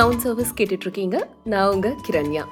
Sound service கேட்டுட்டு இருக்கீங்க நான் உங்க கிரண்யா.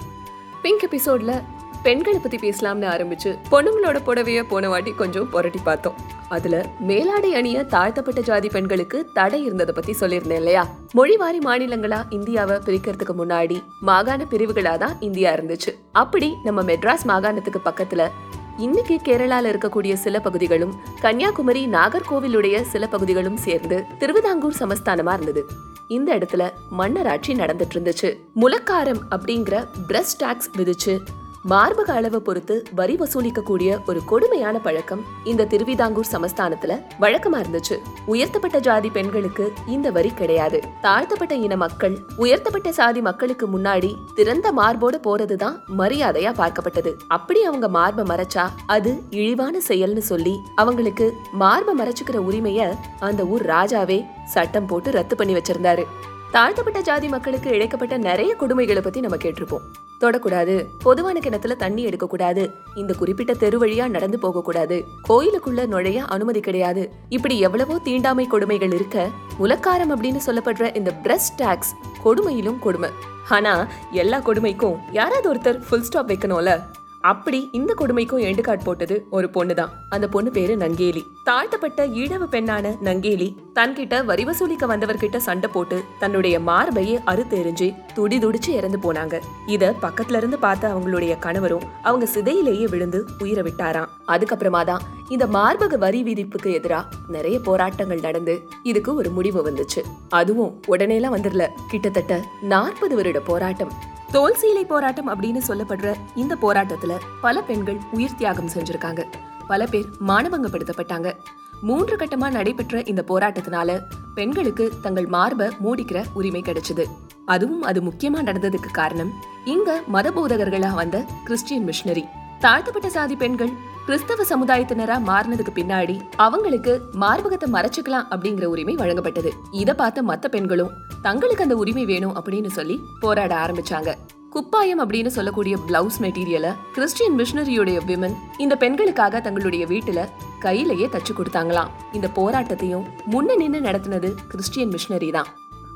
பிங்க் எபிசோட்ல பெண்களை பத்தி பேசலாம்னு ஆரம்பிச்சு பொண்ணுங்களோட புடவைய போன வாட்டி கொஞ்சம் புரட்டி பார்த்தோம். அதுல மேலாடை அணிய தாழ்த்தப்பட்ட ஜாதி பெண்களுக்கு தடை இருந்ததை பத்தி சொல்லியிருந்தேன் இல்லையா? மொழிவாரி மாநிலங்களா இந்தியாவை பிரிக்கிறதுக்கு முன்னாடி மாகாண பிரிவுகளா தான் இந்தியா இருந்துச்சு. அப்படி நம்ம மெட்ராஸ் மாகாணத்துக்கு பக்கத்துல இன்னைக்கு கேரளால இருக்கக்கூடிய சில பகுதிகளும் கன்னியாகுமரி நாகர்கோவிலுடைய சில பகுதிகளும் சேர்ந்து திருவிதாங்கூர் சமஸ்தானமா இருந்தது. இந்த இடத்துல மன்னராட்சி நடந்துட்டு இருந்துச்சு. முலக்காரம் அப்படிங்கிற பிரஸ் டாக்ஸ் விதிச்சு மார்பக அளவை பொறுத்து வரி வசூலிக்கக்கூடிய ஒரு கொடுமையான பழக்கம் இந்த திருவிதாங்கூர் சமஸ்தானத்துல வழக்கமா இருந்துச்சு. உயர்த்தப்பட்ட ஜாதி பெண்களுக்கு இந்த வரி கிடையாது. தாழ்த்தப்பட்ட இன மக்கள் உயர்த்தப்பட்ட சாதி மக்களுக்கு முன்னாடி திறந்த மார்போட போறதுதான் மரியாதையா பார்க்கப்பட்டது. அப்படி அவங்க மார்ப மறைச்சா அது இழிவான செயல்னு சொல்லி அவங்களுக்கு மார்ப மறைச்சுக்கிற உரிமைய அந்த ஊர் ராஜாவே சட்டம் போட்டு ரத்து பண்ணி வச்சிருந்தாரு. தாழ்த்தப்பட்ட ஜாதி மக்களுக்கு இழைக்கப்பட்ட நிறைய கொடுமைகளை பத்தி நம்ம கேட்டிருப்போம். தொடக்கூடாது. பொதுவான கிணத்துல தண்ணி எடுக்கக்கூடாது. இந்த குறிப்பிட்ட தெரு வழியா நடந்து போகக்கூடாது. கோயிலுக்குள்ள நுழைய அனுமதி கிடையாது. இப்படி எவ்வளவோ தீண்டாமை கொடுமைகள் இருக்க உலக்காரம் அப்படின்னு சொல்லப்படுற இந்த பிரஸ் டாக்ஸ் கொடுமையிலும் கொடுமை. ஆனா எல்லா கொடுமைக்கும் யாராவது ஒருத்தர் ஃபுல் ஸ்டாப் வைக்கணும்ல? அப்படி இந்த கொடுமைக்கும் எண்டு போட்டது ஒரு பொண்ணு தான் அந்த பொண்ணு பேரு நங்கேலி. தாழ்த்தப்பட்ட ஈழவு பெண்ணான நங்கேலி தன்கிட்ட வரி வசூலிக்க வந்தவர்கிட்ட சண்டை போட்டு தன்னுடைய மார்பையே அறுத்தெறிஞ்சு துடி துடிச்சு இறந்து போனாங்க. இத பக்கத்துல இருந்து பார்த்த அவங்களுடைய கணவரும் அவங்க சிதையிலேயே விழுந்து உயிரை விட்டாராம். அதுக்கப்புறமா தான் இந்த மார்பக வரி விதிப்புக்கு எதிரா நிறைய போராட்டங்கள் நடந்து இதுக்கு ஒரு முடிவு வந்துச்சு. அதுவும் உடனேலாம் வந்துடல கிட்டத்தட்ட நாற்பது வருட போராட்டம். தோல் சீலை போராட்டம் அப்படின்னு சொல்லப்படுற இந்த போராட்டத்துல பல பெண்கள் உயிர் தியாகம் செஞ்சிருக்காங்க. பல பேர் மானபங்கப்படுத்தப்பட்டாங்க. மூன்று கட்டமா நடைபெற்ற இந்த போராட்டத்தினால பெண்களுக்கு தங்கள் மார்பை மூடிக்கிற உரிமை கிடைச்சது. அதுவும் அது முக்கியமா நடந்ததுக்கு காரணம் இங்க மத போதகர்களா வந்த கிறிஸ்டியன் மிஷினரி. தாழ்த்தப்பட்ட சாதி பெண்கள் கிறிஸ்தவ சமுதாயத்தினரா மாறினதுக்கு பின்னாடி அவங்களுக்கு மார்பகத்தை மறைச்சுக்கலாம் அப்படிங்கிற உரிமை வழங்கப்பட்டது. இத பார்த்த மத்த பெண்களும் தங்களுக்கு அந்த உரிமை வேணும் அப்படின்னு சொல்லி போராட ஆரம்பிச்சாங்க. குப்பாயம் அப்படின்னு சொல்லக்கூடிய பிளவுஸ் மெட்டீரியலை கிறிஸ்டியன் மிஷனரியுடைய விமன் இந்த பெண்களுக்காக தங்களுடைய வீட்டுல கையிலேயே தச்சு கொடுத்தாங்களாம். இந்த போராட்டத்தையும் முன்ன நின்று நடத்தினது கிறிஸ்டியன் மிஷனரி தான்.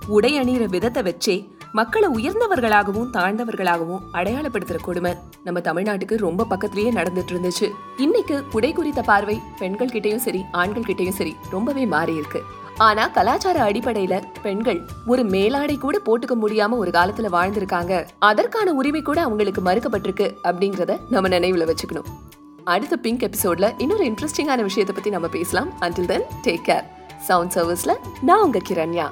உடை அணிகிற விதத்தை வச்சே மக்களை உயர்ந்தவர்களாகவும் தாழ்ந்தவர்களாகவும் அடையாளப்படுத்துற கொடுமை நம்ம தமிழ்நாட்டுக்கு ரொம்ப பக்கத்திலேயே நடந்துட்டு இருந்துச்சு. இன்னைக்கு குடை குறித்த பார்வை பெண்கள் கிட்டேயும் சரி ஆண்கள் கிட்டேயும் சரி ரொம்பவே மாறி இருக்கு. ஆனா கலாச்சார அடிப்படையில பெண்கள் ஒரு மேலாடை கூட போட்டுக்க முடியாம ஒரு காலத்துல வாழ்ந்திருக்காங்க. அதற்கான உரிமை கூட அவங்களுக்கு மறுக்கப்பட்டிருக்கு அப்படிங்கறத நம்ம நினைவுல வச்சுக்கணும். அடுத்த பிங்க் எபிசோட்ல இன்னொரு இன்ட்ரெஸ்டிங்கான விஷயத்தை பத்தி நம்ம பேசலாம். Until then take care sound சர்வீஸ்ல நான் உங்க கிரண்யா.